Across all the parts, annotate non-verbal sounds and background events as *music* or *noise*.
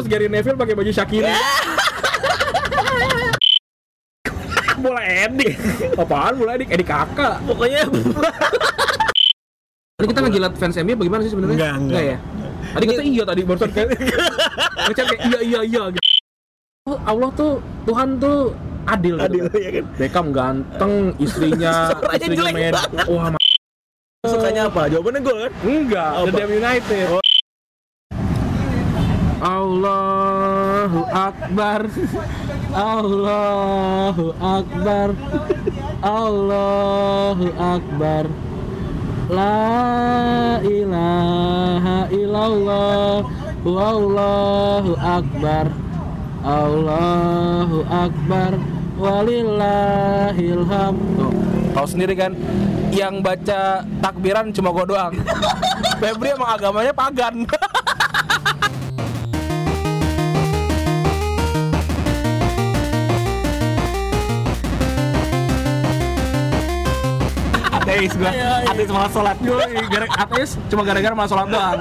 Terus Gary Neville pakai baju Shakira. *laughs* bola edik. Apaan bola edik? Edik kakak. Pokoknya *laughs* Tadi kita ngejilat fans MU bagaimana sih sebenarnya? Enggak, enggak. ya. Tadi kita iya tadi barusan kayak *laughs* ngechat kayak iya iya iya gitu. Oh, Allah tuh Tuhan tuh adil, adil gitu. kan. ya kan. Beckham ganteng, istrinya istrinya med. Wah, Sukanya apa? Jawabannya gol kan? enggak? The Damn United. Allahu Akbar. Allahu Akbar. Allahu Akbar. La ilaha illallah. Wallahu Akbar. Allahu Akbar. Walillahil Tuh, Tahu sendiri kan? Yang baca takbiran cuma gue doang. *laughs* Febri emang agamanya pagan *laughs* ateis gua. Ateis malah sholat. Yoi, gara ateis cuma gara-gara malah sholat doang.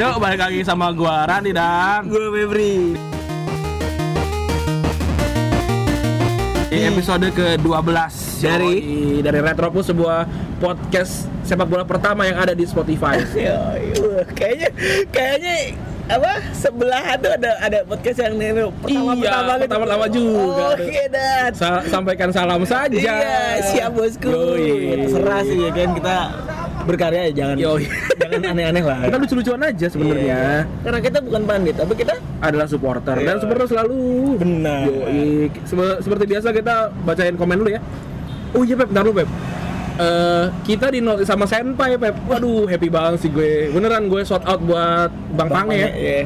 Yuk balik lagi sama gua Randi dan Gue Febri. di episode ke-12 Dari? Yoi, dari Retropus sebuah podcast sepak bola pertama yang ada di Spotify. *laughs* Yoi, kayaknya kayaknya apa sebelah tuh ada ada podcast yang ini pertama Iya, pertama pertama-tama juga. Oke dan Sa- sampaikan salam saja Iya, siap bosku. Yoi. Terserah sih ya kan kita berkarya ya jangan Yoi. jangan aneh-aneh lah. kita lucu-lucuan aja sebenarnya Iya. Karena kita bukan pandit, tapi kita adalah supporter dan Iya. supporter selalu benar. Yoi. Seperti biasa kita bacain komen dulu ya. Oh iya Pep, bentar dulu Pep. Eh, kita di sama Senpai Pep. Waduh, happy banget sih gue. Beneran gue shout out buat Bang, Pange ya. Iya.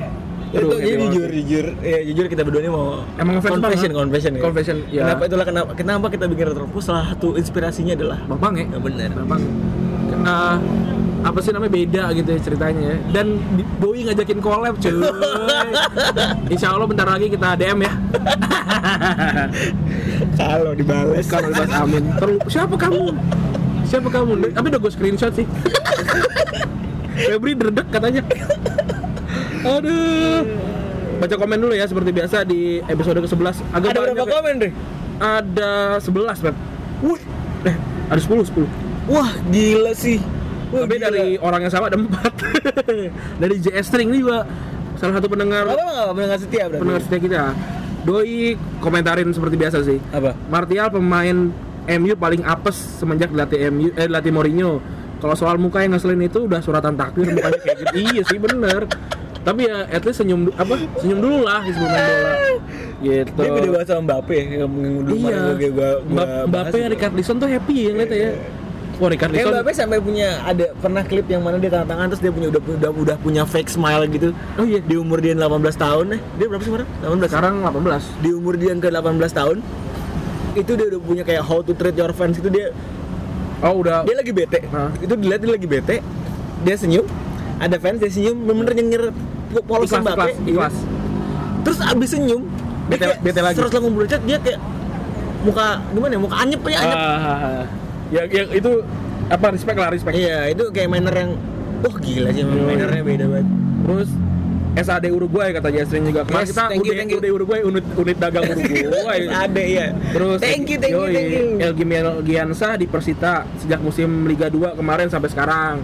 Aduh, Itu jadi jujur, jujur, ya jujur kita berdua ini mau Emang confession, banget. confession, ya. Confession, ya. Kenapa itulah kenapa kenapa kita bikin retropus salah satu inspirasinya adalah Bang Pange. Ya, bener. Bang Pange. Eh, apa sih namanya beda gitu ya ceritanya ya. Dan Doi ngajakin collab cuy. *laughs* Insya Allah bentar lagi kita DM ya. *laughs* kalau dibales Kalau dibahas amin. Terus siapa kamu? Siapa kamu? Tapi udah gue screenshot sih. Febri dredek katanya. Aduh. Baca komen dulu ya seperti biasa di episode ke-11. Agak ada berapa ya. komen deh? Ada 11, Pep. Wih, Eh, ada 10, 10. wah gila sih. Wah, Tapi gila. dari orang yang sama ada 4. *laughs* dari JS String ini juga salah satu pendengar apa nggak pendengar setia berarti? pendengar setia kita. Doi komentarin seperti biasa sih. Apa? Martial pemain MU paling apes semenjak dilatih MU eh dilatih Mourinho. Kalau soal muka yang ngeselin itu udah suratan takdir mukanya kayak gitu. iya sih bener. Tapi ya at least senyum apa? Senyum dulu lah sebelum main bola. Gitu. Dia beda bahasa sama Mbappe ya, yang dulu Iya. kemarin gua, gua, Mbappe itu. Richard Lisson tuh happy ya ngeliatnya ya. Wah Richard Kayak Lisson. Mbappe sampai punya ada pernah klip yang mana dia tangan tangan terus dia punya udah udah udah punya fake smile gitu. Oh iya. Di umur dia 18 tahun eh. Dia berapa sih sekarang? 18. Sekarang 18. Di umur dia yang ke 18 tahun itu dia udah punya kayak how to treat your fans itu dia Oh udah. dia lagi bete. Hah? Itu dilihat dia lagi bete. Dia senyum. Ada fans dia senyum bener-bener nyengir polos ikhlas, Mbappe. ikhlas. Iya. Terus abis senyum dia Bete- kayak bete lagi. 180 derajat dia kayak muka gimana ya? Muka anyep ya anyep. Ah, ya, ya itu apa respect lah respect. Iya, itu kayak manner yang wah gila sih Yoi. mannernya beda banget. Terus SAD Uruguay kata Jasrin juga. Kemarin Yes, kita thank you, UD, thank you. UD Uruguay unit unit dagang *laughs* Uruguay. Ada iya. Terus thank you, thank you, yoi, thank you. El Giansa di Persita sejak musim Liga 2 kemarin sampai sekarang.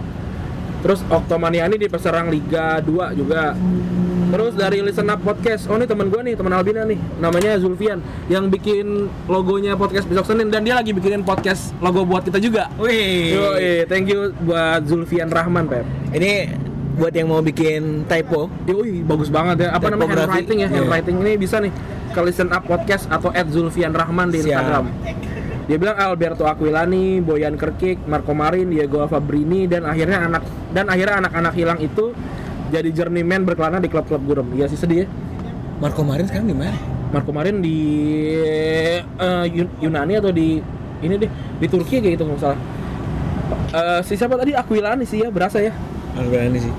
Terus Oktomaniani di Peserang Liga 2 juga. Terus dari Listen Up Podcast, oh ini teman gue nih, teman Albina nih, namanya Zulfian yang bikin logonya podcast besok Senin dan dia lagi bikinin podcast logo buat kita juga. Wih. Yoi, thank you buat Zulfian Rahman, Pep. Ini buat yang mau bikin typo. Yoi, bagus banget ya. Apa namanya handwriting ya? Iya. Handwriting ini bisa nih ke Listen Up Podcast atau @zulfian Rahman di Siap. Instagram. Dia bilang Alberto Aquilani, Boyan Kerkik, Marco Marin, Diego Fabrini dan akhirnya anak dan akhirnya anak-anak hilang itu jadi journeyman berkelana di klub-klub gurem. Iya sih sedih ya. Marco Marin sekarang di mana? Marco Marin di Yun- Yunani atau di ini deh di Turki kayak gitu nggak salah. Eh, si siapa tadi Aquilani sih ya berasa ya Alberani sih.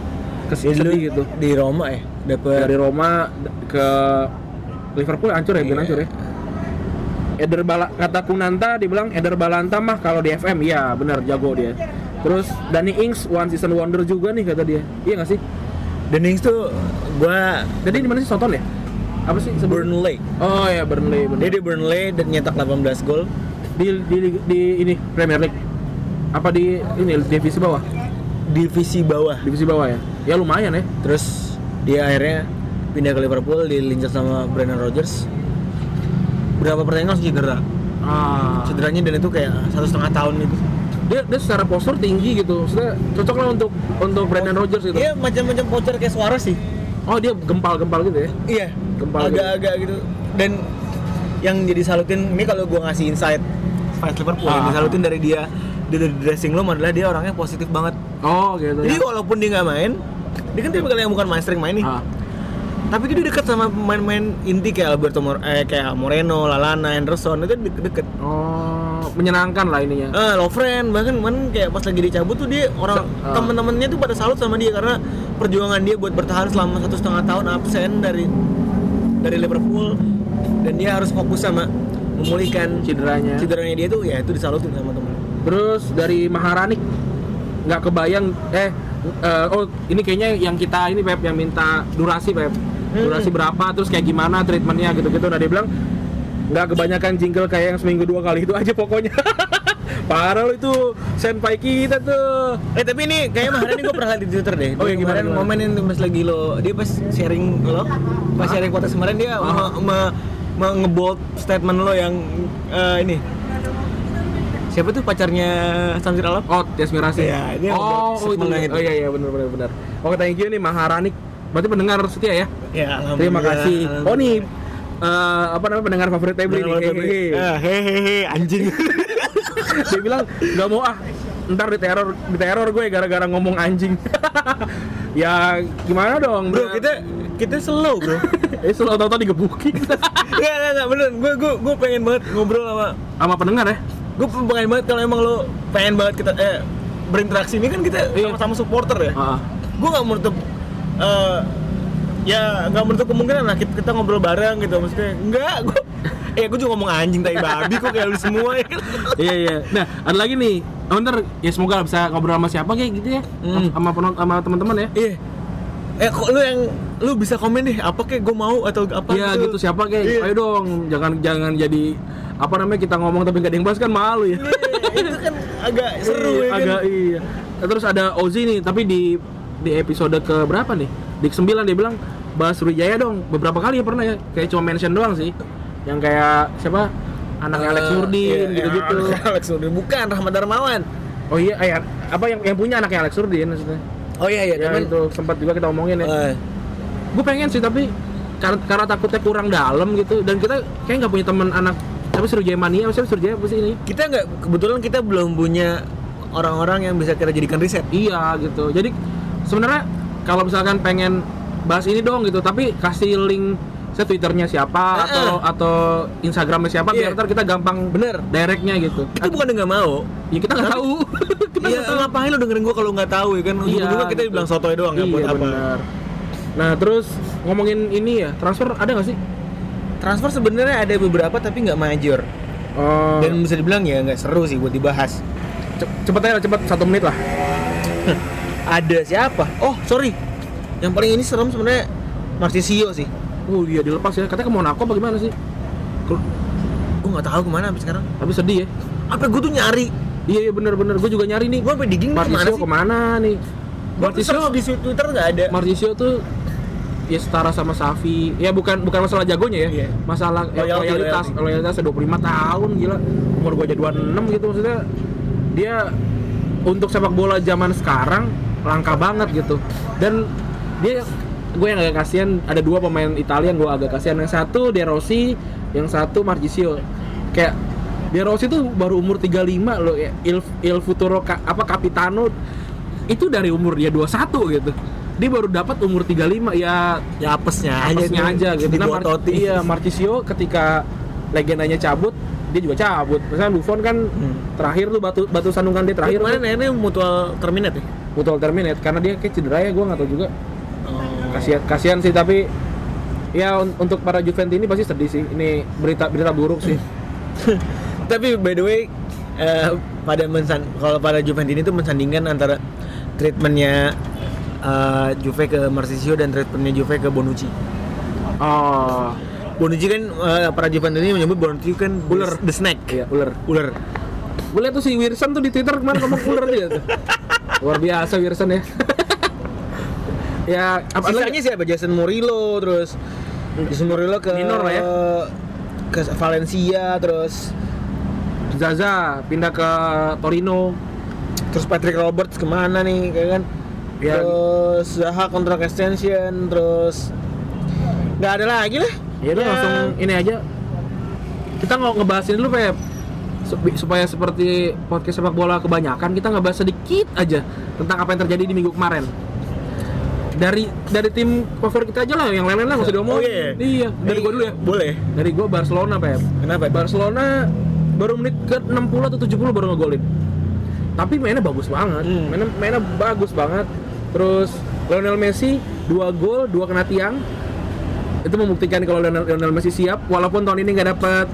ke sini Dia sedih gitu. Di Roma ya, dapat dari Roma ke Liverpool hancur ya, Iya. hancur ya. Eder Bala kata Kunanta dibilang Eder Balanta mah kalau di FM iya benar jago dia. Terus Danny Ings one season wonder juga nih kata dia. Iya nggak sih? Danny Ings tuh gua Jadi di mana sih Soton ya? Apa sih sebelum? Burnley. Oh ya Burnley, Dia bener. di Burnley dan nyetak 18 gol. Di, di, di, di ini Premier League. Apa di ini divisi bawah? Divisi bawah. Divisi bawah ya. Ya lumayan ya. Terus dia akhirnya pindah ke Liverpool, dilincar sama Brendan Rodgers. Berapa pertandingan langsung cedera. Ah. Cederanya dan itu kayak satu setengah tahun itu. Dia dia secara postur tinggi gitu. Maksudnya cocok lah untuk untuk Brandon Rodgers gitu. Iya macam-macam voucher kayak suara sih. Oh, dia gempal-gempal gitu ya. Iya. Gempal gitu. Agak-agak gitu. Dan yang jadi salutin ini kalau gua ngasih insight fans Liverpool yang Ah. disalutin dari dia dari dressing room adalah dia orangnya positif banget. Oh, gitu Jadi ya. walaupun dia nggak main, dia kan tipikal yang bukan main sering main nih. Ah. Tapi dia dekat sama pemain-pemain inti kayak Alberto Mor eh kayak Moreno, Lalana, Anderson itu deket-deket. Oh, menyenangkan lah ininya. Ah, Lovren bahkan man kayak pas lagi dicabut tuh dia orang Ah. temen-temennya tuh pada salut sama dia karena perjuangan dia buat bertahan selama satu setengah tahun absen dari dari Liverpool dan dia harus fokus sama memulihkan Cederanya. cederanya dia tuh ya itu disalutin sama temen. Terus dari Maharani nggak kebayang eh eh, oh ini kayaknya yang kita ini Pep yang minta durasi Pep. Hmm. Durasi berapa terus kayak gimana treatmentnya gitu-gitu. Nah dia bilang nggak kebanyakan jingle kayak yang seminggu dua kali itu aja pokoknya. *laughs* Parah lo itu senpai kita tuh. Eh tapi ini kayaknya Maharani gue pernah lihat di Twitter deh. Oh, iya, kemarin gimana? momen yang pas lagi lo dia pas sharing lo pas sharing podcast kemarin dia me, me- me- ngebold statement lo yang eh, ini siapa tuh pacarnya Samsir Alam? Oh, Tias Mirasi. Iya, ini oh, oh itu. itu. Oh iya iya benar benar benar. Oke, thank you nih Maharani. Berarti pendengar setia ya. Ya, alhamdulillah. Terima kasih. Oh nih eh, apa namanya pendengar favorit Tebri nih. Hehehe. Ah, hehehe, anjing. *laughs* Dia bilang nggak mau ah ntar di teror di teror gue gara-gara ngomong anjing. *laughs* ya gimana dong? bro, kita kita slow, bro. *laughs* eh selalu tau-tau digebukin Enggak, enggak, enggak, bener. Gue gue gue pengen banget ngobrol sama sama pendengar ya. Gue pengen banget kalau emang lo pengen banget kita eh berinteraksi ini kan kita Iya. sama-sama supporter ya. Ah. gue nggak menutup eh, ya nggak menutup kemungkinan lah kita, kita ngobrol bareng gitu maksudnya enggak gue *laughs* eh gue juga ngomong anjing tai babi kok kayak lu semua ya kan *laughs* iya iya. Nah ada lagi nih. Oh, ntar ya semoga bisa ngobrol sama siapa kayak gitu ya. Hmm. Sama penonton sama teman-teman ya. iya eh kok lu yang lu bisa komen deh apa kayak gue mau atau apa Iya gitu siapa kayak Iya. ayo dong jangan jangan jadi apa namanya kita ngomong tapi nggak ada yang bahas kan malu ya. Iya, itu kan agak seru Iya, ya kan agak iya. Terus ada Ozi nih tapi di di episode ke berapa nih? Di ke-9 dia bilang bahas Sriwijaya dong. Beberapa kali ya pernah ya. Kayak cuma mention doang sih. Yang kayak siapa? Anaknya Alex Eh, Nurdin iya, gitu-gitu. iya, Alex Nurdin bukan Rahmat Darmawan Oh iya, eh, apa yang yang punya anaknya Alex Nurdin maksudnya? oh iya iya Ya temen itu sempat juga kita omongin ya. Eh, Gue pengen sih tapi karena, karena takutnya kurang dalam gitu dan kita kayak nggak punya teman anak tapi Sriwijaya mania maksudnya apa sih ini? kita nggak kebetulan kita belum punya orang-orang yang bisa kita jadikan riset Iya gitu. Jadi sebenarnya kalau misalkan pengen bahas ini dong gitu, tapi kasih link saya twitternya siapa Eh, atau atau instagramnya siapa Iya. biar ntar kita gampang bener directnya gitu. kita bukan nggak mau Ya kita nggak tahu. *laughs* kita Iya, nggak tahu. ngapain lu dengerin gua kalau nggak tahu ya kan? Ujung juga kita gitu. bilang sotoy doang ya buat Iya apa? Nah terus ngomongin ini ya transfer ada nggak sih? Transfer sebenarnya ada beberapa tapi nggak major Oh, dan bisa dibilang ya nggak seru sih buat dibahas. ce- cepet aja cepet satu menit lah. Ada siapa? Oh sorry, yang paling ini serem sebenarnya Marcisio sih. Oh iya dilepas ya. Katanya ke Monaco apa gimana sih? Gue nggak tahu ke mana sampai sekarang. Tapi sedih ya. Apa gue tuh nyari? Iya iya bener-bener. Gue juga nyari nih. Gue sampai digging ke mana Martisio sih? ke mana nih? Search di Twitter nggak ada. Martisio tuh ya setara sama Safi. Ya bukan bukan masalah jagonya ya. Iya. Masalah ya, Loyalty, loyalitas, loyalitas 25 tahun gila. Umur gua aja 26 gitu maksudnya. Dia untuk sepak bola zaman sekarang langka banget gitu. Dan dia gue yang agak kasihan ada dua pemain Italia yang gue agak kasihan yang satu De Rossi yang satu Marchisio kayak De Rossi tuh baru umur 35 loh ya Il, Il Futuro Ka- apa Capitano itu dari umur dia 21 gitu dia baru dapat umur 35 ya Ya apesnya aja. apesnya tuh. aja gitu nah Mar- iya Marchisio ketika legendanya cabut dia juga cabut misalnya Buffon kan Hmm. terakhir tuh batu batu sandungan dia Terakhir kemarin tuh ini mutual terminate ya? mutual terminate karena dia kayak cedera ya gue nggak tahu juga Oh. kasihan kasihan sih tapi ya un- untuk para Juventus ini pasti sedih sih ini berita berita buruk sih *laughs* Tapi by the way, eh, pada mensan kalau pada Juventus ini tuh mensandingkan antara treatmentnya eh, Juve ke Marcisio dan transfernya Juve ke Bonucci. Oh, Bonucci kan eh, para Juventus ini menyebut Bonucci kan Ular. the snack. iya ular. Ular. Gue liat tuh si Wilson tuh di Twitter kemarin ngomong ular dia tuh. Luar biasa Wilson ya. *laughs* ya, apa Sisanya siapa? Jason Murillo terus Jason Murillo ke Minor lah ya. ke Valencia terus Zaza pindah ke Torino. terus Patrick Roberts ke mana nih kayak kan Ya. terus Zaha kontrak extension terus nggak ada lagi lah Ya udah langsung ini aja. Kita nggak ngebahas ini dulu Pep. Sup- Supaya seperti podcast sepak bola kebanyakan kita ngebahas sedikit aja tentang apa yang terjadi di minggu kemarin. Dari dari tim favorit kita aja lah, yang lain-lain lah nggak usah diomongin. Oh, iya. Dari gua dulu ya. boleh Dari gua Barcelona Pep. kenapa Barcelona baru menit ke 60 atau 70 baru ngegolin. Tapi mainnya bagus banget. Hmm. Mainnya, mainnya bagus banget. Terus Lionel Messi dua gol, dua kena tiang. Itu membuktikan kalau Lionel, Lionel Messi siap walaupun tahun ini nggak dapat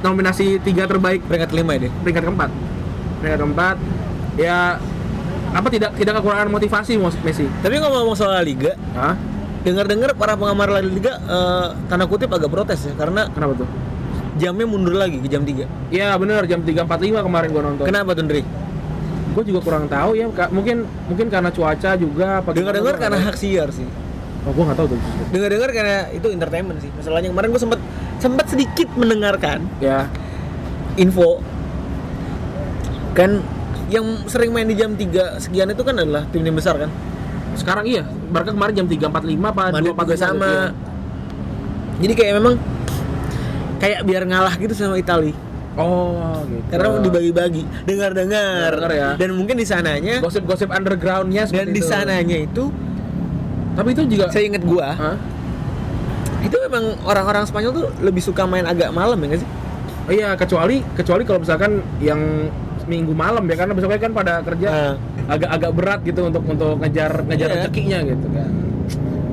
nominasi tiga terbaik peringkat lima ya deh peringkat keempat. Peringkat keempat ya apa tidak tidak kekurangan motivasi Messi. tapi ngomong-ngomong soal Liga Hah? dengar-dengar para penggemar La Liga eh, tanda kutip agak protes ya karena Kenapa tuh? jamnya mundur lagi ke jam 3 Ya bener jam 3.45 kemarin gua nonton. kenapa tuh Ndri? Gue juga kurang tahu ya, mungkin mungkin karena cuaca juga. apa dengar-dengar gua karena hak siar sih. Oh, gue nggak tahu tuh. dengar-dengar karena itu entertainment sih masalahnya kemarin gue sempat sempat sedikit mendengarkan Ya, info kan yang sering main di jam 3 sekian itu kan adalah tim-tim besar kan sekarang iya. Barca kemarin jam 3.45 apa Madrid juga 2.45 sama gitu, jadi kayak memang kayak biar ngalah gitu sama Itali ya. Oh, gitu. karena dibagi-bagi dengar-dengar Dengar ya. dan mungkin di sananya gosip-gosip undergroundnya dan di sananya itu Tapi itu juga saya inget gua Hah? itu memang orang-orang Spanyol tuh lebih suka main agak malam ya nggak sih Oh iya, kecuali kecuali kalau misalkan yang minggu malam ya karena besoknya kan pada kerja Nah. agak-agak berat gitu untuk untuk ngejar ngejar Iya. rezekinya gitu kan.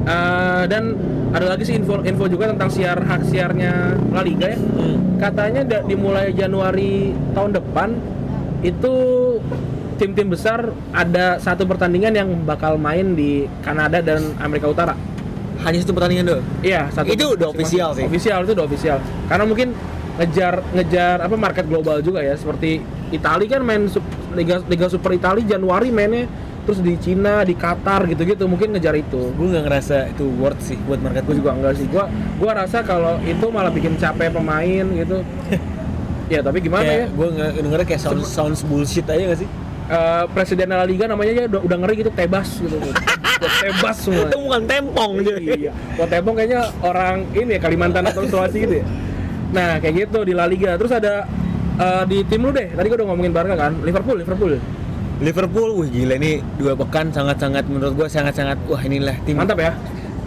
Eh, dan ada lagi sih info info juga tentang siar hak siarnya La Liga ya. Hmm. Katanya da- dimulai Januari tahun depan itu tim-tim besar ada satu pertandingan yang bakal main di Kanada dan Amerika Utara. hanya satu pertandingan doang Iya, satu Itu udah official sih. Official itu udah official. Karena mungkin ngejar ngejar apa market global juga ya, seperti Itali kan main Liga Liga Super Itali Januari mainnya terus di Cina, di Qatar gitu-gitu, mungkin ngejar itu. gue nggak ngerasa itu worth sih buat market Gue juga enggak sih. Gua gua rasa kalau itu malah bikin capek pemain gitu. *laughs* ya, tapi gimana ya? kayak gue nggak dengernya kayak sound sounds bullshit aja gak sih Eh, Presiden La Liga namanya aja udah, udah ngeri gitu, Tebas gitu. *laughs* Tebas semua. itu bukan tempong iya. Kalau Tebong kayaknya orang ini ya Kalimantan atau Sulawesi gitu ya. Nah, kayak gitu di La Liga. Terus ada eh, di tim lu deh. Tadi gua udah ngomongin Barca kan. Liverpool, Liverpool. Liverpool, wih gila ini dua pekan sangat-sangat menurut gue sangat-sangat wah inilah tim Mantap ya.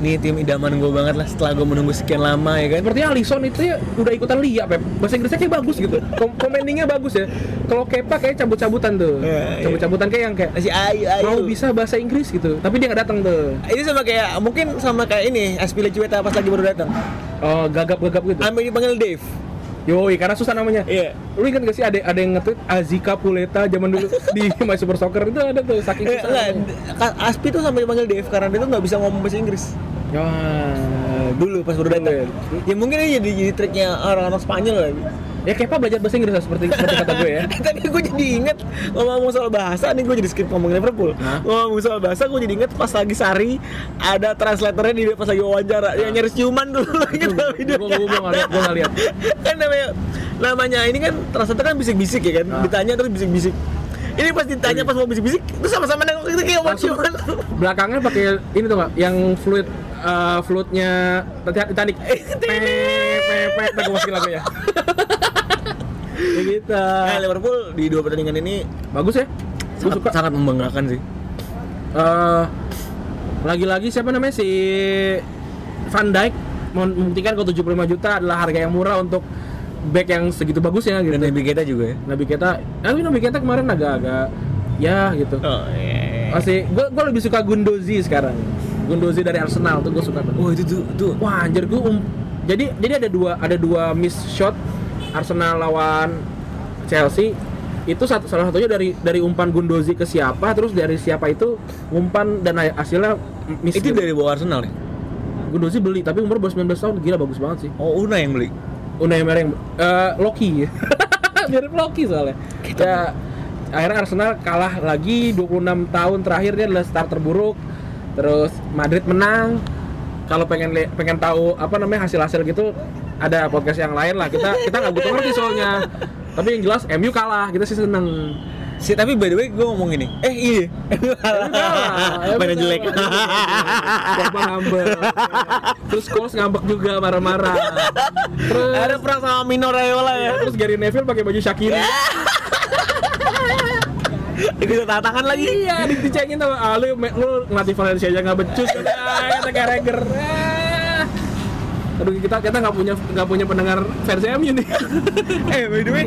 ini tim idaman gue banget lah setelah gue menunggu sekian lama ya kan. Sepertinya Alisson itu ya udah ikutan Lia, Pep. Bahasa Inggrisnya kayak bagus gitu. Kom komendingnya bagus ya. Kalau Kepa kayak cabut-cabutan tuh. Iya, iya. Cabut-cabutan kayak yang kayak Masih ayu ayu. mau bisa bahasa Inggris gitu. Tapi dia nggak datang tuh. Ini sama kayak mungkin sama kayak ini Aspilicueta pas lagi baru datang. Oh, gagap-gagap gitu. Ambil dipanggil Dave. Yoi, karena susah namanya. Iya. Lu ingat gak sih ada ada yang nge-tweet Azika Puleta zaman dulu *laughs* di My Super Soccer itu ada tuh saking Eh, susah. enggak, namanya. Ka- Aspi tuh sampai dipanggil Dave karena dia tuh nggak bisa ngomong bahasa Inggris. Ya, Dulu pas baru datang. Ya mungkin ini jadi, jadi triknya orang-orang Spanyol lagi. Ya Kepa belajar bahasa Inggris seperti seperti kata gue ya. *laughs* Tadi gue jadi inget ngomong soal bahasa nih gue jadi skip ngomongin Liverpool. Ngomong soal bahasa gue jadi inget pas lagi Sari ada translatornya di pas lagi wawancara yang nyaris ciuman dulu gitu Gue videonya. gue gue nggak lihat, gue lihat. *laughs* kan namanya namanya ini kan translator kan bisik-bisik ya kan ditanya terus bisik-bisik ini pas ditanya pas mau bisik-bisik terus sama-sama nengok gitu kayak Langsung. ciuman Belakangnya pakai ini tuh nggak, yang fluid eh, fluidnya Titanic. *laughs* Pe pe pe, gue masukin lagunya. Ya gitu. nah Liverpool di dua pertandingan ini Bagus ya. Sangat, suka. sangat membanggakan sih Eh, lagi-lagi siapa namanya si Van Dijk membuktikan kalau 75 juta adalah harga yang murah untuk back yang segitu bagusnya gitu. dan Nabi kita juga ya Nabi Keita, tapi Nabi Keita kemarin agak-agak ya gitu. oh iya Masih, gue gue lebih suka Gundozi sekarang. Gundozi dari Arsenal tuh gue suka banget. oh itu tuh tuh Wah anjir gue um, jadi jadi ada dua ada dua miss shot Arsenal lawan Chelsea itu satu salah satunya dari dari umpan Gundozi ke siapa terus dari siapa itu umpan dan hasilnya miss Itu gitu. dari bawah Arsenal ya? Gundozi beli tapi umur baru 19 tahun gila bagus banget sih Oh, Una yang beli. Emery yang eh, Loki *laughs* mirip Loki soalnya ya akhirnya Arsenal kalah lagi 26 tahun terakhir dia adalah start terburuk terus Madrid menang kalau pengen pengen tahu apa namanya hasil-hasil gitu ada podcast yang lain lah kita kita nggak butuh ngerti soalnya tapi yang jelas MU kalah kita sih seneng Si tapi by the way gue ngomong gini. Eh iya. *laughs* Mainnya jelek. Siapa ngambek terus Scholes ngambek juga marah-marah terus Ada perang sama Mino Raiola ya. terus Gary Neville pakai baju Shakira *laughs* Itu tantangan lagi. Iya, di- dicengin sama ah, lu, lu ngelatih Valencia aja nggak becus ah, kata Carragher. Aduh kita kita nggak punya nggak punya pendengar versi MU nih. *laughs* eh by the way,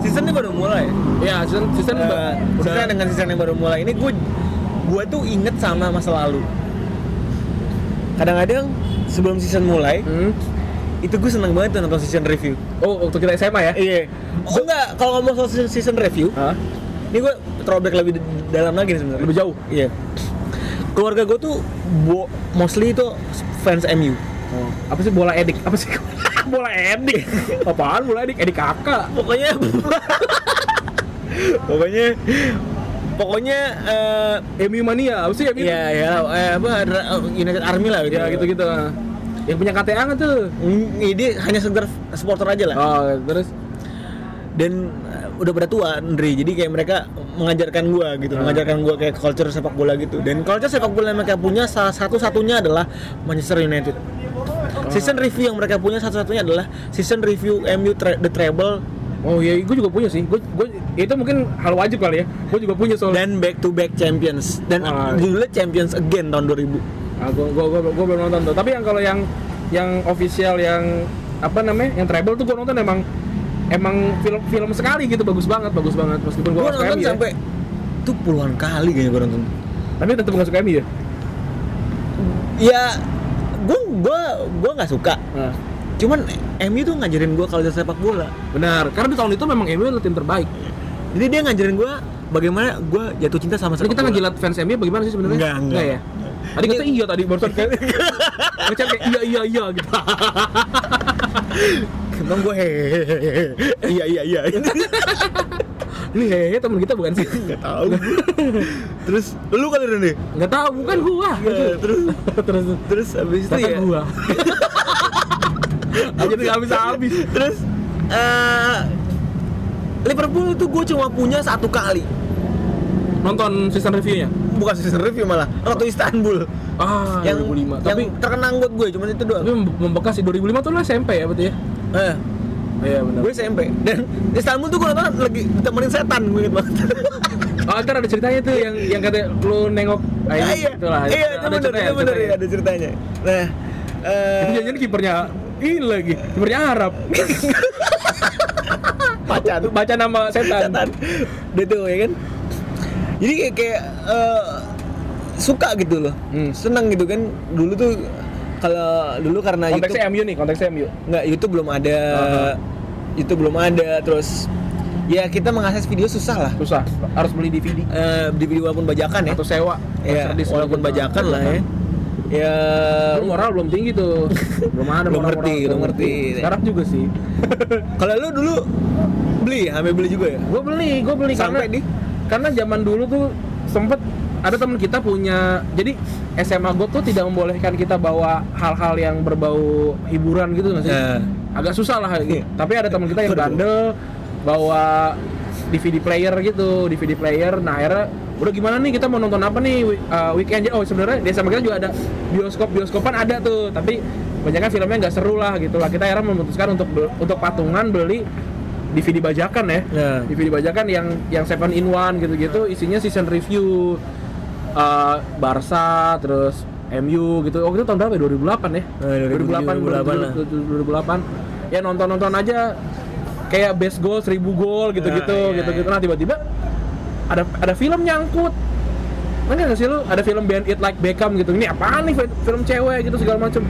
season ini baru mulai. ya season season Eh, udah dengan season yang baru mulai ini gue gue tuh inget sama masa lalu. Kadang-kadang sebelum season mulai, Hmm. itu gue seneng banget tuh nonton season review. Oh waktu kita SMA ya? Iya. Oh enggak, kalau ngomong soal season- season review, Hah? ini gue throwback lebih dalam lagi nih sebenarnya. Lebih jauh. Iya. Keluarga gue tuh bo- mostly itu fans MU. Oh. Apa sih bola edik? Apa sih *laughs* bola edik? Apaan bola edik? Edik kakak. Pokoknya *laughs* Pokoknya pokoknya eh MU mania. Apa sih MU? Iya, ya, eh, apa Dra- United Army lah gitu. Ya gitu-gitu. Yang punya KTA nggak tuh? Mm, Ini hanya sekedar supporter aja lah. Oh, terus Dan eh, udah pada tua, Andre. Jadi kayak mereka mengajarkan gua gitu, Ah. mengajarkan gua kayak culture sepak bola gitu. Dan culture sepak bola yang mereka punya salah satu-satunya adalah Manchester United. Season review yang mereka punya satu-satunya adalah season review MU tra- The Treble Oh iya, gue juga punya sih. Gue, gue itu mungkin hal wajib kali ya. Gue juga punya soalnya. dan back to back champions dan Ah. judulnya champions again tahun 2000 Ah, gua, gua, gua, gua belum nonton tuh. Tapi yang kalau yang yang official yang apa namanya? Yang treble tuh gua nonton emang emang film film sekali gitu bagus banget, bagus banget meskipun gue nonton ya. sampai tuh puluhan kali kayaknya gue nonton Tapi tetap nggak suka MU ya. ya gue gue gue nggak suka Nah, cuman MU tuh ngajarin gue kalau sepak bola benar. Karena di tahun itu memang MU adalah tim terbaik. jadi dia ngajarin gue bagaimana gue jatuh cinta sama Jadi sepak kita bola ngejilat fans MU bagaimana sih sebenarnya? Enggak, enggak. ya. Tadi kata iya tadi barusan kayak *laughs* ngechat kayak iya iya iya gitu. emang gue hehehe iya iya iya *laughs* Ini hehe temen kita bukan sih? nggak tahu terus lu kali Rene Nggak tahu, bukan gua. Ya, terus terus terus habis itu ya gua. *laughs* Aja nggak habis-habis. terus eh Liverpool tuh gue cuma punya satu kali Nonton season reviewnya? bukan season review malah Ratu Istanbul Ah, yang 2005. yang Tapi terkenang buat gue cuma itu doang tapi mem- membekas sih 2005 tuh lu SMP ya berarti ya? eh, Iya benar. gue SMP dan Istanbul tuh gue nonton lagi ditemenin setan gue inget banget *laughs* Oh, ntar ada ceritanya tuh yang yang kata lu nengok ini, Ah, iya itulah. iya itu ceritanya, itu ceritanya. ya ada ceritanya nah eh, Itu jangan kipernya ini lagi, kipernya Arab. *laughs* pacan Baca nama setan. setan dia tuh ya kan jadi kayak, kayak eh, suka gitu loh Hmm. seneng gitu kan dulu tuh kalau dulu karena Konteksnya YouTube MU nih, konteksnya MU. nggak YouTube belum ada Aha. YouTube belum ada terus ya kita mengakses video susah lah Susah, harus beli DVD di video walaupun bajakan ya atau sewa. ya walaupun gitu. bajakan lah ya ya Lu moral belum tinggi tuh. *laughs* belum ada Belum ngerti, tuh. belum ngerti. Sekarang juga sih. *laughs* kalau lu dulu beli ya sampai beli juga ya gue beli, gue beli Sampai karena di? karena zaman dulu tuh sempet ada teman kita punya jadi SMA gue tuh tidak membolehkan kita bawa hal-hal yang berbau hiburan gitu nggak sih? Ya. agak susah lah Iya. *laughs* tapi ada teman kita yang bandel bawa DVD player gitu DVD player. Nah akhirnya udah gimana nih kita mau nonton apa nih uh, weekend? Oh sebenarnya di SMA kita juga ada bioskop bioskopan ada tuh. Tapi kebanyakan filmnya nggak seru lah gitu lah. Kita akhirnya memutuskan untuk untuk patungan beli DVD bajakan ya. Ya. DVD bajakan yang yang seven in one gitu-gitu isinya season review uh, Barca terus MU gitu. Oh itu tahun berapa ya? 2008 ya? Eh, 2008 lah. 2008 Ya nonton-nonton aja kayak best goal 1000 gol gitu-gitu Nah, iya, gitu-gitu. iya. Nah tiba-tiba ada ada film nyangkut. Ngerti nggak sih lu? Ada film Band It Like Beckham gitu. Ini apaan nih fi- film cewek gitu segala macem.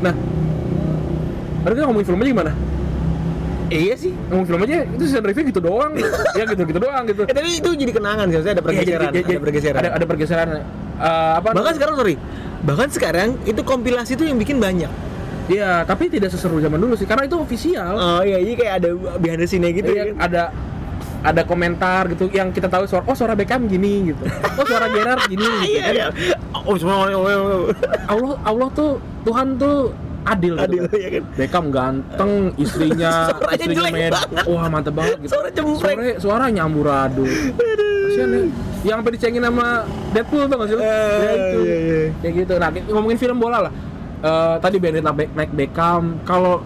Nah, Ada kita ngomongin film aja gimana? Iya sih ngomong film aja itu season review gitu doang *laughs* ya gitu gitu doang gitu eh, tapi itu jadi kenangan sih ada pergeseran Iya, jadi- ada pergeseran ada, ada pergeseran Eh, apa bahkan sekarang sorry bahkan sekarang itu kompilasi itu yang bikin banyak Iya, tapi tidak seseru zaman dulu sih, karena itu official. oh iya jadi kayak ada behind the scene gitu Iya, ya kan? ada ada komentar gitu yang kita tahu suara oh suara Beckham gini gitu. Oh suara Gerrard gini *laughs* gitu. iya kan. iya oh semua Allah Allah tuh Tuhan tuh adil, adil gitu. ya kan Beckham ganteng, istrinya *laughs* Suaranya istrinya med- banget. wah mantep banget gitu. Suara cempreng. Suara, suara nyamburadul. Kasian ya. Yang sampai dicengin sama Deadpool tuh gak sih? ya itu. iya, iya. Kayak gitu. Nah, ngomongin film bola lah. Eh, tadi Benedict Beck Beckham. Kalau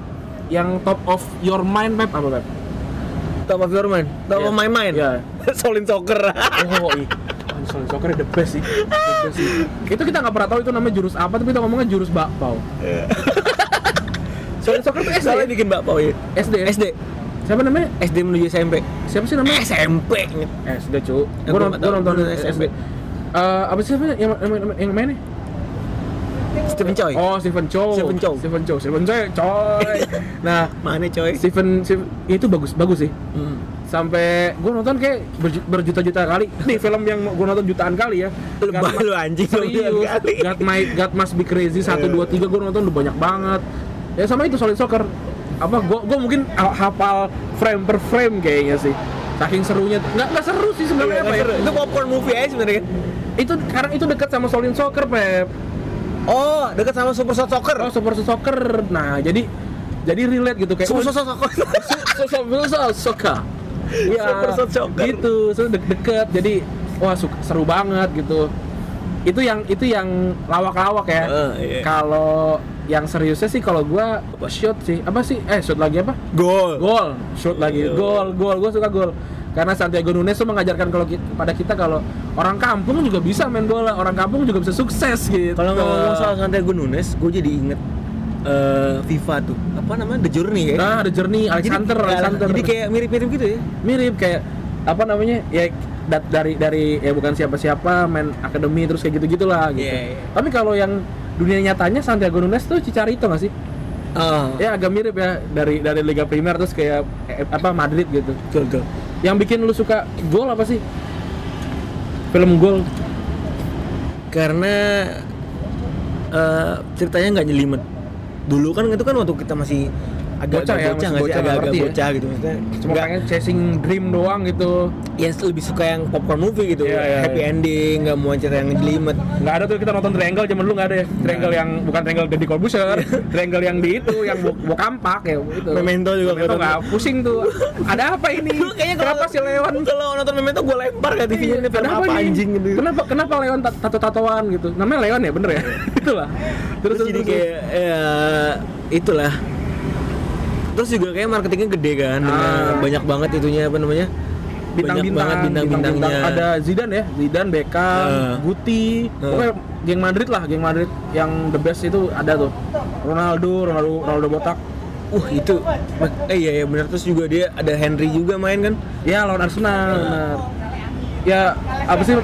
yang top of your mind, Pep, apa Pep? top of your mind top Iya. of my mind Iya. *laughs* Solin soccer Oh, iya. Soal soccer the best sih. The best sih. Itu kita nggak pernah tahu itu namanya jurus apa, tapi kita ngomongnya jurus bakpao. Soal soccer tuh SD. soalnya bikin bakpao ya SD. SD Siapa namanya? SD menuju SMP Siapa sih namanya? SMP SD, cu. Ya, Gua gua nonton, gua nonton SMP. Eh, apa sih namanya yang yang, yang, mainnya? Stephen Choi Oh, Stephen Chow. Stephen Chow. Stephen Chow. Stephen Chow. Coy. *laughs* nah, mana coy Stephen, Stephen ya itu bagus bagus sih. Hmm. Sampai gue nonton kayak berju- berjuta-juta kali. *laughs* Nih film yang gue nonton jutaan kali ya. Lu anjing, Serius. *laughs* kali. God, my, God Must Be Crazy 1 2 3 gue nonton udah banyak banget. Ya sama itu Solid Soccer. Apa gue gue mungkin ha- hafal frame per frame kayaknya sih. Saking serunya nggak nggak seru sih sebenarnya apa ya? itu popcorn movie aja sebenarnya kan Itu karena itu dekat sama Solid Soccer, Pep. oh dekat sama Super Shot Soccer Oh, Super Soccer. Nah, jadi jadi relate gitu kayak Super Shot *laughs* Soccer Super Soccer. Iya. Super Shot Soccer. Gitu, so de deket. Jadi wah seru banget gitu. Itu yang itu yang lawak-lawak ya. Eh, iya. Kalau yang seriusnya sih kalau gua shoot sih. Apa sih? Eh, shoot lagi apa? gol Gol. Shoot lagi. Iya. Gol, gol. Gua suka gol. Karena Santiago Nunes tuh mengajarkan kalau ki- pada kita kalau orang kampung juga bisa main bola, orang kampung juga bisa sukses gitu. kalau ngomong soal Santiago Nunes gue jadi inget eh, FIFA tuh apa namanya The Journey ya Nah, The Journey Alexander, jadi, Alexander. jadi kayak mirip-mirip gitu ya mirip kayak apa namanya ya dat- dari dari ya bukan siapa-siapa main akademi terus kayak gitu gitulah gitu. Iya, iya. Tapi kalau yang dunia nyatanya Santiago Nunes tuh Cicarito nggak sih? oh Ya agak mirip ya dari dari Liga Primer terus kayak eh, apa Madrid gitu. betul betul Yang bikin lu suka gol apa sih? Film gol. karena eh, ceritanya nggak nyelimet dulu kan itu kan waktu kita masih agak Bocah ya, bocah sih? bocah, agak agak ya. bocah gitu maksudnya. Cuma pengen chasing dream doang gitu. ya lebih suka yang popcorn movie gitu. Iya, iya, happy iya. ending nggak mau cerita yang jelimet. Nggak ada tuh kita nonton triangle zaman dulu nggak ada ya. Triangle yang bukan triangle Deddy Corbuzier triangle yang di itu yang bu, bu kampak ya itu Memento juga Memento nggak pusing tuh. *laughs* Ada apa ini? Kayaknya kenapa si Leon? kalau nonton Memento gue lempar ke TV-nya ini film apa anjing gitu kenapa kenapa Leon tat- tato-tatoan gitu? Namanya Leon ya bener ya? *laughs* Itulah. Terus, jadi kayak ya itulah terus juga kayak marketingnya gede kan dengan Ah. banyak banget itunya apa namanya? Bintang-bintang banget bintang-bintangnya. Bintang-bintang. ada Zidane ya Zidane Beckham Eh. Guti. Eh. pokoknya geng Madrid lah geng Madrid yang the best itu ada tuh. Ronaldo Ronaldo Ronaldo botak. Uh itu. Eh iya ya benar. Terus juga dia ada Henry juga main kan? Ya lawan Arsenal benar. Ya apa sih?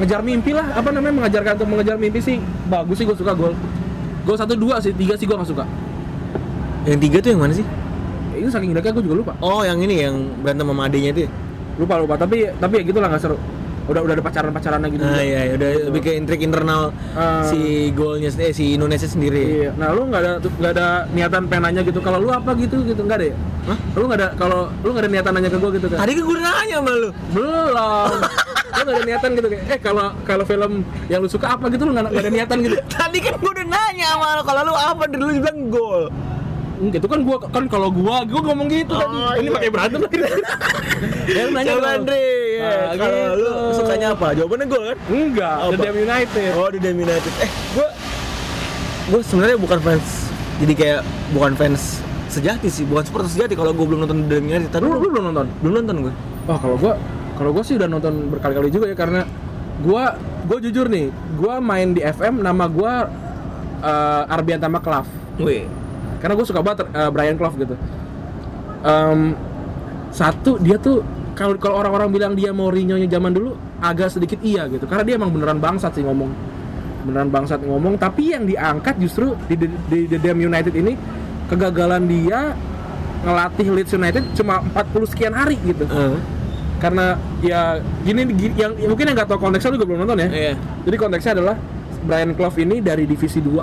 Ngejar mimpi lah apa namanya? Mengajarkan untuk mengejar mimpi sih bagus sih gue suka gol. Gol satu dua sih tiga sih gue nggak suka yang tiga tuh yang mana sih Ya, ini saking dekatnya gue juga lupa oh yang ini yang berantem sama adenya itu ya? lupa lupa tapi tapi ya gitulah nggak seru udah udah ada pacaran pacaran lagi nah iya iya, udah lebih ke intrik internal Ah. si golnya eh si Indonesia sendiri Iya. Nah, lu nggak ada nggak ada niatan pengen nanya gitu. Kalau lu apa gitu gitu nggak ada ya? Hah? Lu nggak ada kalau lu nggak ada niatan nanya ke gua gitu kan? tadi kan gue udah nanya sama lu Belum. *laughs* lu nggak ada niatan gitu kayak eh kalau kalau film yang lu suka apa gitu lu nggak nggak ada niatan gitu. *laughs* tadi kan gue udah nanya sama lu kalau lu apa dari lu bilang gol Enggak, itu kan gua kan kalau gua gua ngomong gitu Oh, tadi. Ini iya. pakai berantem lagi. *laughs* ya lu nanya Coba. Andre ya. Nah, kalau gitu. lu sukanya apa jawabannya gol kan Enggak, Apa? The Damn United. Oh di Damn United. Eh, gue gue sebenarnya bukan fans. Jadi kayak bukan fans sejati sih, bukan supporter sejati kalau gue belum nonton The Damn United. Tapi Lu, lu belum nonton? belum nonton gue. Wah kalau gua kalau gua sih udah nonton berkali-kali juga ya karena gua gua jujur nih, gua main di FM nama gua uh, Arbian Tama. Wih. Karena gua suka banget uh, Brian Clough gitu. Em, satu dia tuh kalau kalau orang-orang bilang dia Mourinho-nya zaman dulu agak sedikit iya gitu. Karena dia emang beneran bangsat sih ngomong. Beneran bangsat ngomong, tapi yang diangkat justru di, di, di The Damn United ini kegagalan dia ngelatih Leeds United cuma 40 sekian hari gitu Eh, karena ya gini, gini- yang ya mungkin yang nggak tahu konteksnya lu juga belum nonton ya Iya. jadi konteksnya adalah Brian Clough ini dari divisi 2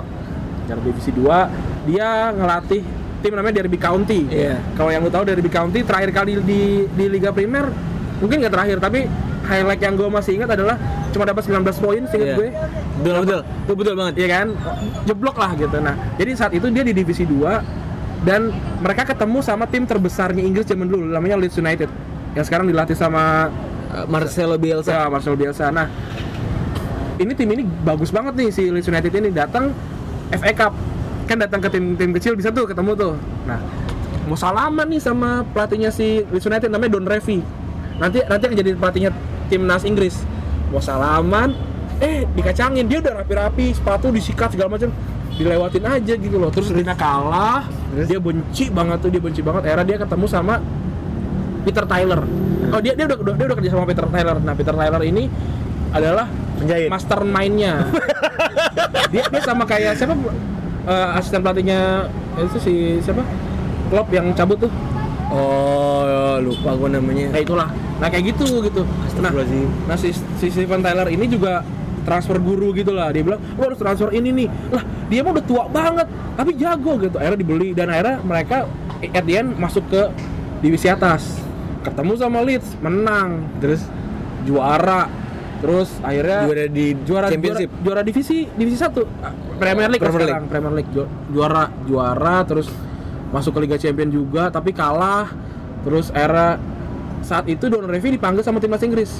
dari divisi 2 dia ngelatih tim namanya Derby County Iya. kalau yang lu tahu Derby County terakhir kali di di Liga Primer mungkin nggak terakhir tapi highlight yang gue masih ingat adalah cuma dapat 19 poin seingat Iya. gue Betul betul. Itu betul banget. Iya kan? Jeblok lah gitu. Nah, jadi saat itu dia di divisi 2 dan mereka ketemu sama tim terbesarnya Inggris zaman dulu namanya Leeds United. Yang sekarang dilatih sama Eh, Marcelo Bielsa. ya, Marcel Bielsa. Nah, ini tim ini bagus banget nih si Leeds United ini datang FA Cup. Kan datang ke tim-tim kecil bisa tuh ketemu tuh. Nah, mau salaman nih sama pelatihnya si Leeds United namanya Don Revie. Nanti nanti akan jadi pelatihnya timnas Inggris. Mau salaman, eh dikacangin dia udah rapi-rapi, sepatu disikat segala macam, dilewatin aja gitu loh. Terus Rina kalah, Terus? dia benci banget tuh, dia benci banget. Akhirnya dia ketemu sama Peter Tyler. Oh dia dia udah udah- dia udah kerja sama Peter Tyler. Nah Peter Tyler ini adalah Penjahit. mastermind-nya. *laughs* dia dia sama kayak siapa eh, asisten pelatihnya itu si siapa? Klopp yang cabut tuh. Oh, lupa gue namanya. Nah itulah. Nah kayak gitu gitu. Nah, nah si, si Steven Tyler ini juga transfer guru gitu lah. Dia bilang, "Lo harus transfer ini nih." Lah, dia mah udah tua banget, tapi jago gitu. Akhirnya dibeli dan akhirnya mereka at the end masuk ke divisi atas. Ketemu sama Leeds, menang, Terus juara. Terus akhirnya juara di juara championship. juara, juara divisi divisi satu Premier League Premier sekarang Premier League Ju- juara juara terus masuk ke Liga Champion juga tapi kalah terus era saat itu Don Revie dipanggil sama timnas Inggris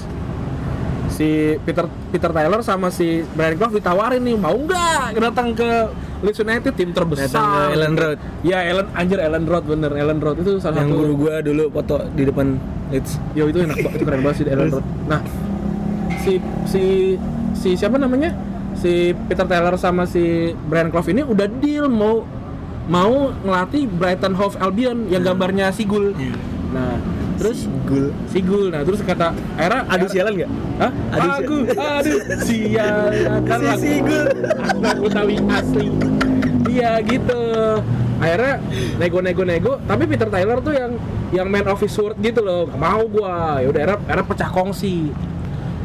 si Peter Peter Taylor sama si Brian Clough ditawarin nih mau nggak datang ke Leeds United tim terbesar Datang ke Ellen Road. ya Ellen anjir Ellen Road bener Ellen Road itu salah yang satu guru gua dulu foto di depan Leeds. Yo itu enak banget, itu keren banget sih di Ellen Road. Nah, si si si siapa namanya? Si Peter Taylor sama si Brian Clough ini udah deal mau mau ngelatih Brighton Hove Albion yang gambarnya Sigul. Nah, terus Gul. Sigul. Nah, terus kata Era Aduh sialan nggak? Hah? Aduh, Aduh, aduh, sialan kan Si Sigul. lagu Betawi asli. Iya gitu. Akhirnya nego-nego-nego, tapi Peter Tyler tuh yang yang man of his word gitu loh. Gak mau gua. Ya udah era era pecah kongsi.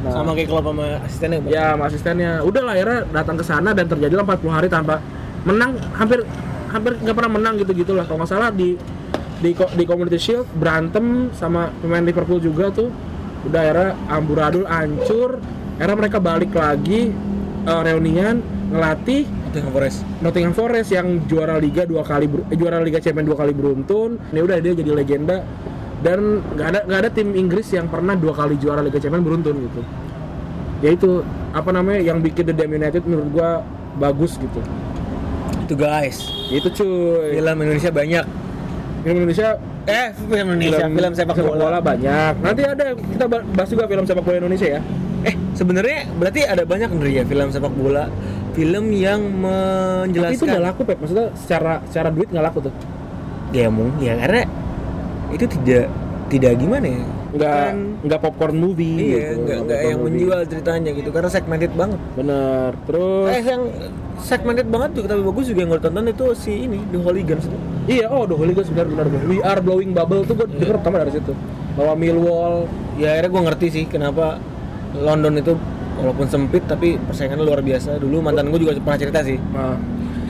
Nah, Sama kayak klub sama asistennya. Ya sama asistennya. Udah lah akhirnya datang ke sana dan terjadilah 40 hari tanpa menang. Hampir hampir nggak pernah menang gitu gitulah. Kalau nggak salah di di di Community Shield berantem sama pemain Liverpool juga tuh. Udah akhirnya amburadul hancur. Akhirnya mereka balik lagi eh, reunian ngelatih Nottingham Forest. Nottingham Forest yang juara liga dua kali eh, juara liga champion dua kali beruntun. Ini udah dia jadi legenda dan nggak ada nggak ada tim Inggris yang pernah dua kali juara liga champion beruntun gitu ya itu apa namanya yang bikin The Damn United menurut gua bagus gitu Itu guys. itu cuy Film Indonesia banyak. film Indonesia Eh, film Indonesia, film, sepak bola. banyak nanti ada kita ba- bahas juga film sepak bola Indonesia ya Eh, sebenarnya berarti ada banyak nih ya film sepak bola, film yang tapi itu menjelaskan. nggak laku pep maksudnya secara secara duit nggak laku tuh Ya mungkin ya karena itu tidak tidak gimana ya? nggak Kan, nggak popcorn movie iya, gitu nggak nggak yang movie. menjual ceritanya gitu karena segmented banget. bener terus Eh, yang segmented banget juga tapi bagus juga yang gue tonton itu si ini The Hooligans. Iya, oh The Hooligans benar benar benar. We are blowing bubble tuh gue Iya. denger pertama dari situ. Bahwa Millwall Ya akhirnya gue ngerti sih kenapa London itu walaupun sempit tapi persaingannya luar biasa. Dulu mantan gue juga pernah cerita sih. nah,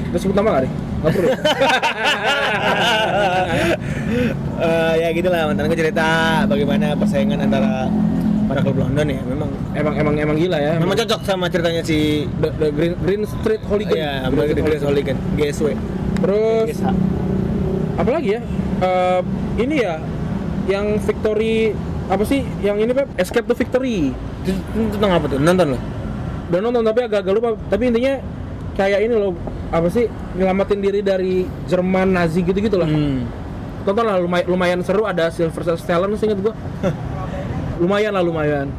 kita sebut nama gak nih? Gak perlu. *laughs* Eh, ya gitulah mantan gue cerita bagaimana persaingan antara para klub London ya memang emang emang emang gila ya. memang cocok sama ceritanya si The, the Green, Green Street Hooligan. ya Green Street Hooligan GSW Terus GSH. apa lagi ya? Eh, ini ya yang Victory apa sih yang ini Pep Escape to Victory itu, itu tentang apa tuh nonton lo udah nonton tapi agak-agak lupa tapi intinya kayak ini loh apa sih nyelamatin diri dari Jerman Nazi gitu-gitu lah. Hmm. tonton lah lumayan, lumayan seru ada Sylvester Stallone seinget gua. *laughs* Lumayan lah lumayan.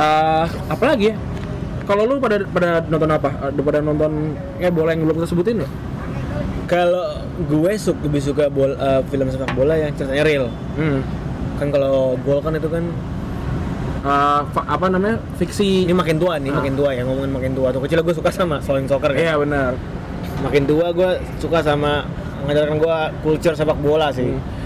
Eh apa lagi ya? Kalau lu pada pada nonton apa? Eh, pada nonton ya bola yang belum kita sebutin ya kalau gue suka lebih suka bol, eh, film sepak bola yang ceritanya real. Hmm. kan kalau gol kan itu kan Eh, fa- apa namanya? Fiksi. Ini makin tua nih Ah. makin tua ya ngomongin makin tua. Tuh kecil gue suka sama Flying Soccer kan? Iya benar. Makin tua gue suka sama mengajarkan gue culture sepak bola sih. Hmm.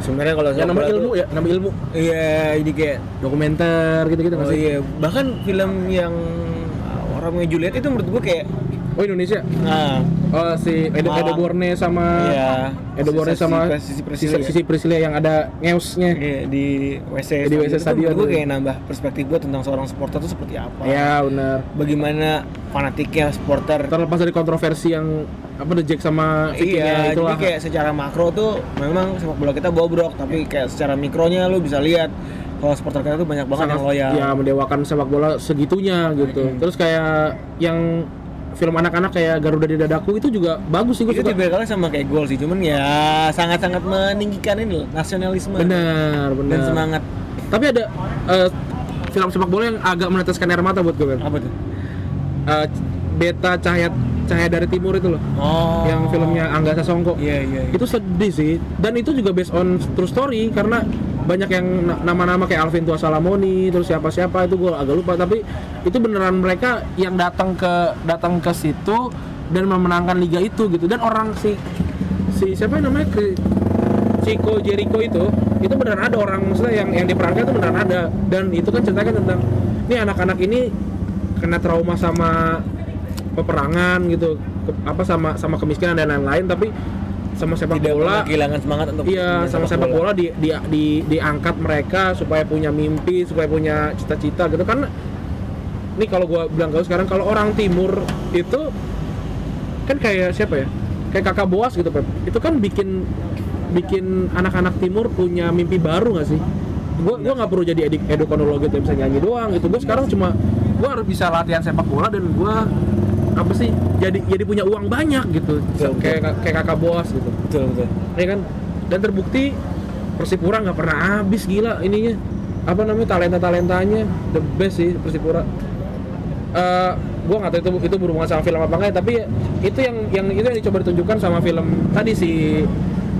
sebenarnya kalau sepak nama ilmu tuh- ya? Nama ilmu? Iya ini kayak dokumenter gitu-gitu oh iya. Bahkan film yang uh, orang Romeo Juliet itu menurut gua kayak oh Indonesia? Nah oh si Edo, Malang. Edo Borne sama iya. Edo Borne sama Sisi Priscilla. Sisi yang ada ngeusnya. Iya, di WC Di WC stadion. gue kayak nambah perspektif gue tentang seorang supporter itu seperti apa. Ya benar bagaimana fanatiknya supporter. Terlepas dari kontroversi yang apa The Jack sama iya jadi kayak secara makro tuh memang sepak bola kita bobrok tapi kayak secara mikronya lu bisa lihat kalau supporter kita tuh banyak banget yang loyal. ya mendewakan sepak bola segitunya gitu. Terus kayak yang film anak-anak kayak Garuda di dadaku itu juga bagus sih gue itu suka. sama kayak gol sih cuman ya sangat-sangat meninggikan ini loh nasionalisme. Benar benar. dan semangat. Tapi ada eh, film sepak bola yang agak meneteskan air mata buat gue Ben. apa tuh? Eh, beta cahaya cahaya dari timur itu loh oh. yang filmnya Angga Sasongko iya iya, iya. itu sedih sih dan itu juga based on true story karena banyak yang na- nama-nama kayak Alvin Tua Salamoni terus siapa-siapa itu gue agak lupa. Tapi itu beneran mereka yang datang ke datang ke situ dan memenangkan liga itu gitu. Dan orang si si siapa yang namanya? Ki- Chico Jericho itu itu beneran ada orang maksudnya yang yang diperankan itu beneran ada. Dan itu kan ceritanya tentang ini anak-anak ini kena trauma sama peperangan gitu ke- apa sama sama kemiskinan dan lain-lain. Tapi sama sepak tidak bola kehilangan semangat untuk Iya, sama sepak bola di, di, di, diangkat mereka supaya punya mimpi, supaya punya cita-cita gitu kan. Ini kalau gua bilang kau sekarang kalau orang timur itu kan kayak siapa ya? Kayak kakak boas gitu, Pep. Itu kan bikin bikin anak-anak timur punya mimpi baru nggak sih? Gua gua nggak perlu jadi edu, edukonologi yang bisa nyanyi doang gitu. Gua sekarang cuma gua harus bisa latihan sepak bola dan gua apa sih jadi jadi punya uang banyak gitu. Betul, betul. kayak kayak kakak boas gitu. Betul betul. Ya kan? Dan terbukti Persipura nggak pernah habis gila ininya. Apa namanya talenta talentanya the best sih Persipura. Eh gua nggak tahu itu itu berhubungan sama film apa enggak tapi itu yang yang itu yang dicoba ditunjukkan sama film tadi si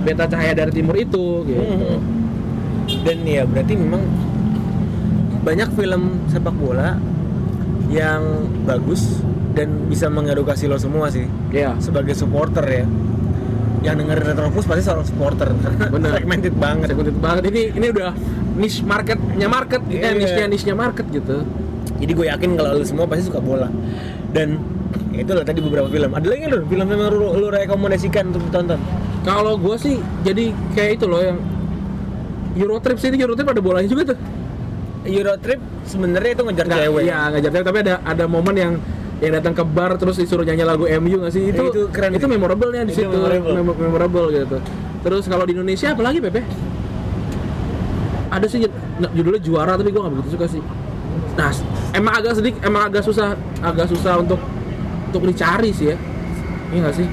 Beta Cahaya dari Timur itu gitu. Mhm. dan ya berarti memang banyak film sepak bola yang bagus dan bisa mengedukasi lo semua sih. Ya sebagai supporter ya. Yang dengerin Retropus pasti seorang supporter. Karena *laughs* Bener. segmented banget. Segmented banget. Ini ini udah niche marketnya market. Eh Iya. niche nya niche nya market gitu. Jadi gue yakin kalau lo semua pasti suka bola. Dan ya itu lah tadi beberapa film. Ada lagi lo film yang lo, lo rekomendasikan untuk ditonton? Kalau gue sih jadi kayak itu loh yang Eurotrip sih ini Eurotrip ada bolanya juga tuh. Eurotrip sebenarnya itu ngejar Nggak, cewek. Iya, ngejar cewek, tapi ada ada momen yang yang datang ke bar terus disuruh nyanyi lagu MU nggak sih? Itu Itu keren Itu memorable nya di Itu situ. memorable. Mem- memorable gitu. Terus kalau di Indonesia apa lagi, Pepe? Ada sih judulnya juara tapi gua nggak begitu suka sih. Nah, emang agak sedikit emang agak susah agak susah untuk untuk dicari sih ya. Iya nggak sih?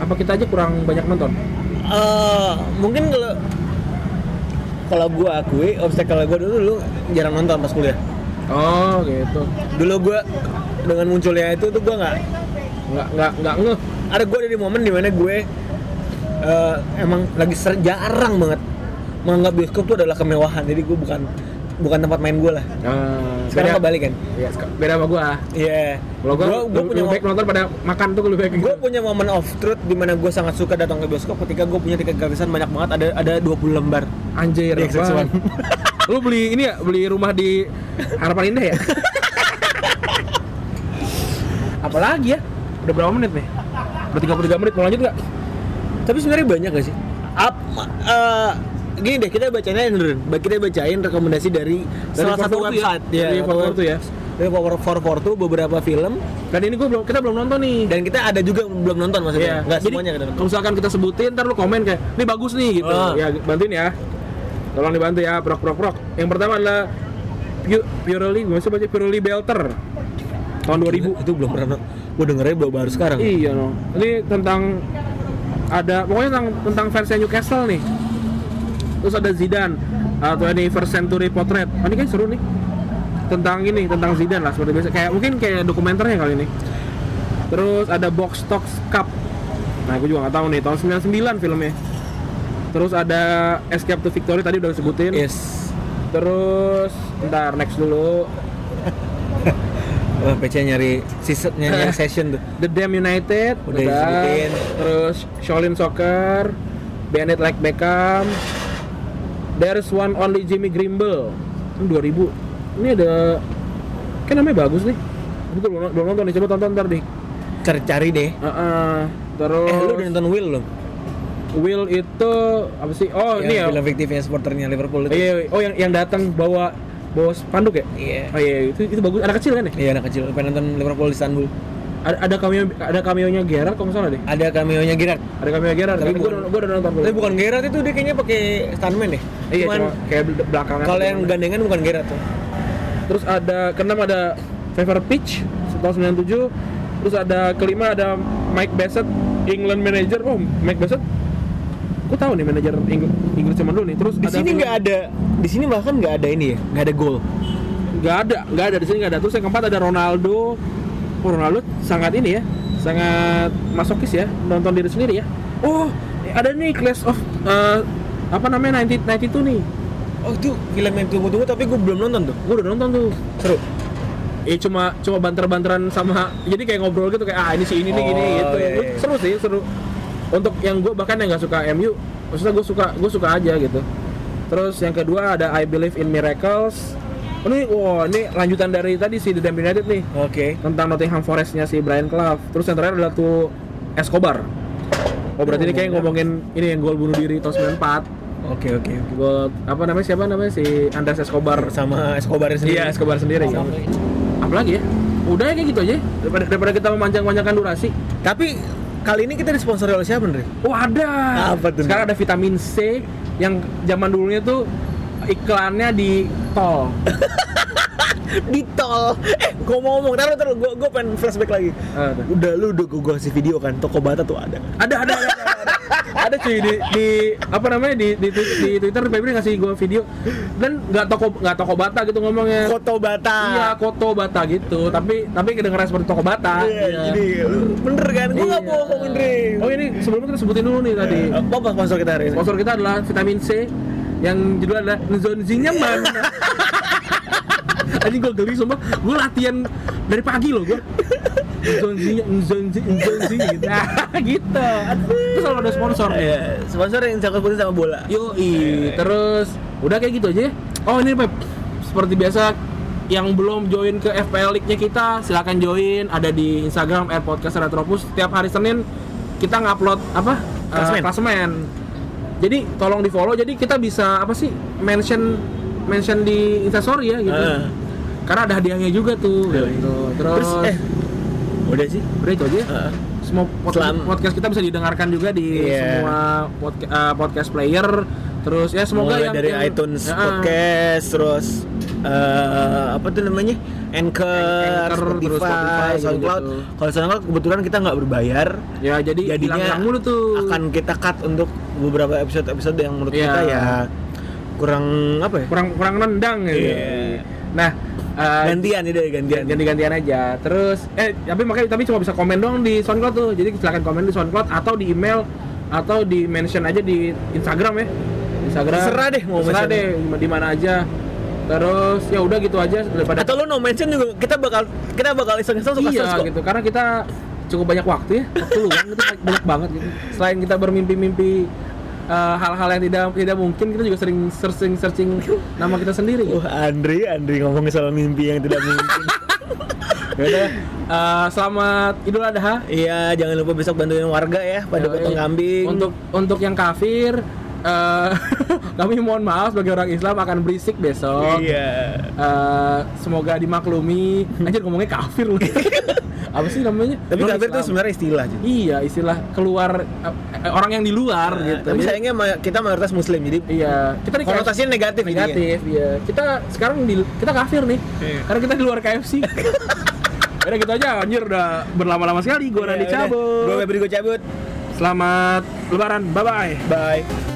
Apa kita aja kurang banyak nonton? Eh, mungkin kalau kalau gue akui obstacle gue dulu dulu jarang nonton pas kuliah Oh, gitu. dulu gue dengan munculnya itu tuh gue nggak Nggak nggak nggak ngeh. ada gue ada di momen di mana gue eh, emang lagi ser- jarang banget menganggap bioskop tuh adalah kemewahan jadi gue bukan bukan tempat main gue lah Ah, sekarang beda- kebalik kan Iya, beda sama gua. iya Kalau gua, gue gua punya lebih baik nonton pada makan tuh lebih baik. gue punya momen of truth di mana gue sangat suka datang ke bioskop ketika gue punya tiket gratisan banyak banget ada ada 20 lembar Anjir, Di XX1. apaan? Lu beli ini ya, beli rumah di Harapan Indah ya? Apalagi ya? Udah berapa menit nih? Udah 33 menit, mau lanjut nggak? Tapi sebenarnya banyak gak sih? Up, eh, gini deh, kita bacainnya Ren. Kita bacain rekomendasi dari, salah satu 442 ya? website Dari 442 ya? Dari 442 beberapa film Dan ini gua belum, kita belum nonton nih. dan kita ada juga belum nonton maksudnya. Iya. Nggak semuanya kita nonton. kalau misalkan kita sebutin, ntar lu komen kayak, ini bagus nih gitu. Ah. Ya, bantuin ya. Tolong dibantu ya, prok prok prok. Yang pertama adalah Pu- Purely, gue masih baca Purely Belter tahun 2000. Itu belum pernah. Gue dengernya baru, baru sekarang. Iya no. Ini tentang ada pokoknya tentang tentang fansnya Newcastle nih. Terus ada Zidane atau 21st Century Portrait. Oh, ini kan seru nih. Tentang ini, tentang Zidane lah seperti biasa. Kayak mungkin kayak dokumenternya kali ini. Terus ada Box Talks Cup. Nah, gue juga nggak tahu nih, tahun 99 filmnya. Terus ada Escape to Victory tadi udah disebutin. Yes. Terus ntar next dulu. *laughs* Wah, PC nyari season nyari *laughs* session tuh. The Damn United Udah disebutin. terus Shaolin Soccer Bennett Like Beckham There's one only Jimmy Grimble. Ini 2000. Ini ada kan namanya bagus nih. Gue belum, belum nonton nih, coba tonton ntar deh. Cari-cari deh. Heeh. terus Eh, lu udah nonton Will belum? Will itu apa sih? Oh, ini ya. film fiktifnya supporternya Liverpool itu. Iya, iya. oh yang yang datang bawa bawa spanduk ya? Iya. Oh iya, itu itu bagus. Anak kecil kan ya? Iya, anak kecil pengen nonton Liverpool di Istanbul. Ada ada cameo ada cameo-nya Gerard kalau salah deh. Ada cameo-nya Gerrard. Ada cameo Gerard. Tapi gue bukan- gue udah nonton Tapi bukan Gerrard itu dia kayaknya pakai stuntman deh. Iya, Cuman cuma kayak bel- belakangan. kalau yang gandengan bukan Gerrard tuh. Terus ada keenam ada Fever Pitch tahun 97. Terus ada kelima ada Mike Bassett England manager. Oh, Mike Bassett. Gue tahu nih manajer Ing- Inggris zaman dulu nih. Terus Di ada sini nggak ada, di sini bahkan nggak ada ini ya, nggak ada gol. nggak ada, nggak ada di sini nggak ada. Terus yang keempat ada Ronaldo. Oh, Ronaldo sangat ini ya, sangat masokis ya, nonton diri sendiri ya. Oh, ada nih Clash of eh, apa namanya 90 92 nih. Oh itu film yang tunggu-tunggu tapi gue belum nonton tuh. Gue udah nonton tuh. Seru. Eh cuma cuma banter-banteran sama jadi kayak ngobrol gitu kayak ah ini si ini nih gini Oh, gitu. iya, iya. Seru sih, seru. Untuk yang gue bahkan yang nggak suka MU, maksudnya gue suka gue suka aja gitu. Terus yang kedua ada I Believe in Miracles. Oh, ini wah ini lanjutan dari tadi si The Damned United nih Oke. tentang Nottingham Forest-nya si Brian Clough. Terus yang terakhir adalah tuh Escobar. Oh berarti ini kayak ngomongin ini yang gol bunuh diri tahun 94 Oke oke. oke. Gol apa namanya siapa namanya si Andres Escobar Sama Escobar sendiri. Iya, Escobar sendiri. Apalagi ya? Udah ya kayak gitu aja. Daripada, daripada kita memanjang-manjangkan durasi. Tapi kali ini kita disponsori oleh siapa nih? Oh ada. Apa tuh? Sekarang ada vitamin C yang zaman dulunya tuh iklannya di tol. *laughs* Di tol. Eh, gue mau ngomong, taruh taruh, gue gue pengen flashback lagi. Ada. Udah lu udah gue kasih video kan, toko bata tuh ada. Ada ada ada. ada, ada. Cuy di, di apa namanya di di, di, di Twitter Febri ngasih gua video dan nggak toko nggak toko bata gitu ngomongnya. Foto bata. Iya, koto bata gitu, tapi tapi kedengeran seperti toko bata. Iya, jadi bener kan? Gue nggak Iya. bohong, Andre. Oh ini sebelumnya kita sebutin dulu nih tadi. Apa sponsor kita hari ini? Sponsor kita adalah vitamin C yang judulnya adalah Nzonzi nyaman. *laughs* Anjing gue geli sumpah, gue latihan dari pagi loh gue. Nzonzi, Nzonzi, Nzonzi gitu. Nah, *laughs* gitu. Terus selalu ada sponsor. Iya, sponsor yang cakep putih sama bola. Yoi, terus udah kayak gitu aja. ya. Oh ini Pep, seperti biasa yang belum join ke FPL League-nya kita silakan join ada di Instagram @podcast_retropus setiap hari Senin kita ngupload apa Eh, Klasemen. klasemen. Jadi tolong di follow jadi kita bisa apa sih mention mention di Instastory ya gitu. Ah. Karena ada hadiahnya juga tuh Yoi. gitu. Terus, Terus eh udah sih. udah itu aja. Heeh. Semua podcast, Selam- podcast kita bisa didengarkan juga di Iya. semua podca- eh, podcast player. Terus ya semoga Mulai yang dari yang- iTunes Ya, podcast terus eh, apa tuh namanya Anchor, Anchor, Spotify, terus Spotify, SoundCloud. gitu-gitu. Kalau SoundCloud kebetulan kita nggak berbayar, Ya jadi jadinya mulu tuh. akan kita cut untuk beberapa episode-episode yang menurut Iya. kita ya kurang apa ya? kurang kurang nendang gitu. Iya. Nah, eh, gantian dari gantian. ganti-gantian aja. Terus eh tapi makanya tapi cuma bisa komen doang di SoundCloud tuh. Jadi silakan komen di SoundCloud atau di email atau di mention aja di Instagram ya. Instagram. Terserah deh mau mention. deh di mana aja. Terus ya udah gitu aja daripada Atau lo no mention juga kita bakal kita bakal iseng-iseng suka iya kok. gitu karena kita cukup banyak waktu ya waktu luang itu banyak banget gitu selain kita bermimpi-mimpi eh, hal-hal yang tidak tidak mungkin kita juga sering searching searching nama kita sendiri gitu. Wah, Andri, Andri ngomongin soal mimpi yang tidak mungkin. *laughs* Yaudah, eh, selamat Idul Adha Iya, jangan lupa besok bantuin warga ya pada potong kambing. untuk untuk yang kafir eh, *laughs* kami mohon maaf sebagai orang Islam akan berisik besok Iya. Eh, semoga dimaklumi anjir ngomongnya kafir loh *laughs* apa sih namanya Tapi kafir itu sebenarnya istilah jadi. iya istilah keluar eh, orang yang di luar gitu Tapi Jadi- sayangnya ma- kita mayoritas muslim jadi Iya, kita di konotasinya negatif negatif, iya. Kita sekarang di kita kafir nih. Iya. Karena kita di luar KFC. *laughs* Udah gitu aja, anjir udah berlama-lama sekali gua Iya, Randy udah. cabut. Gue Febri gue cabut. Selamat lebaran. Bye bye. Bye.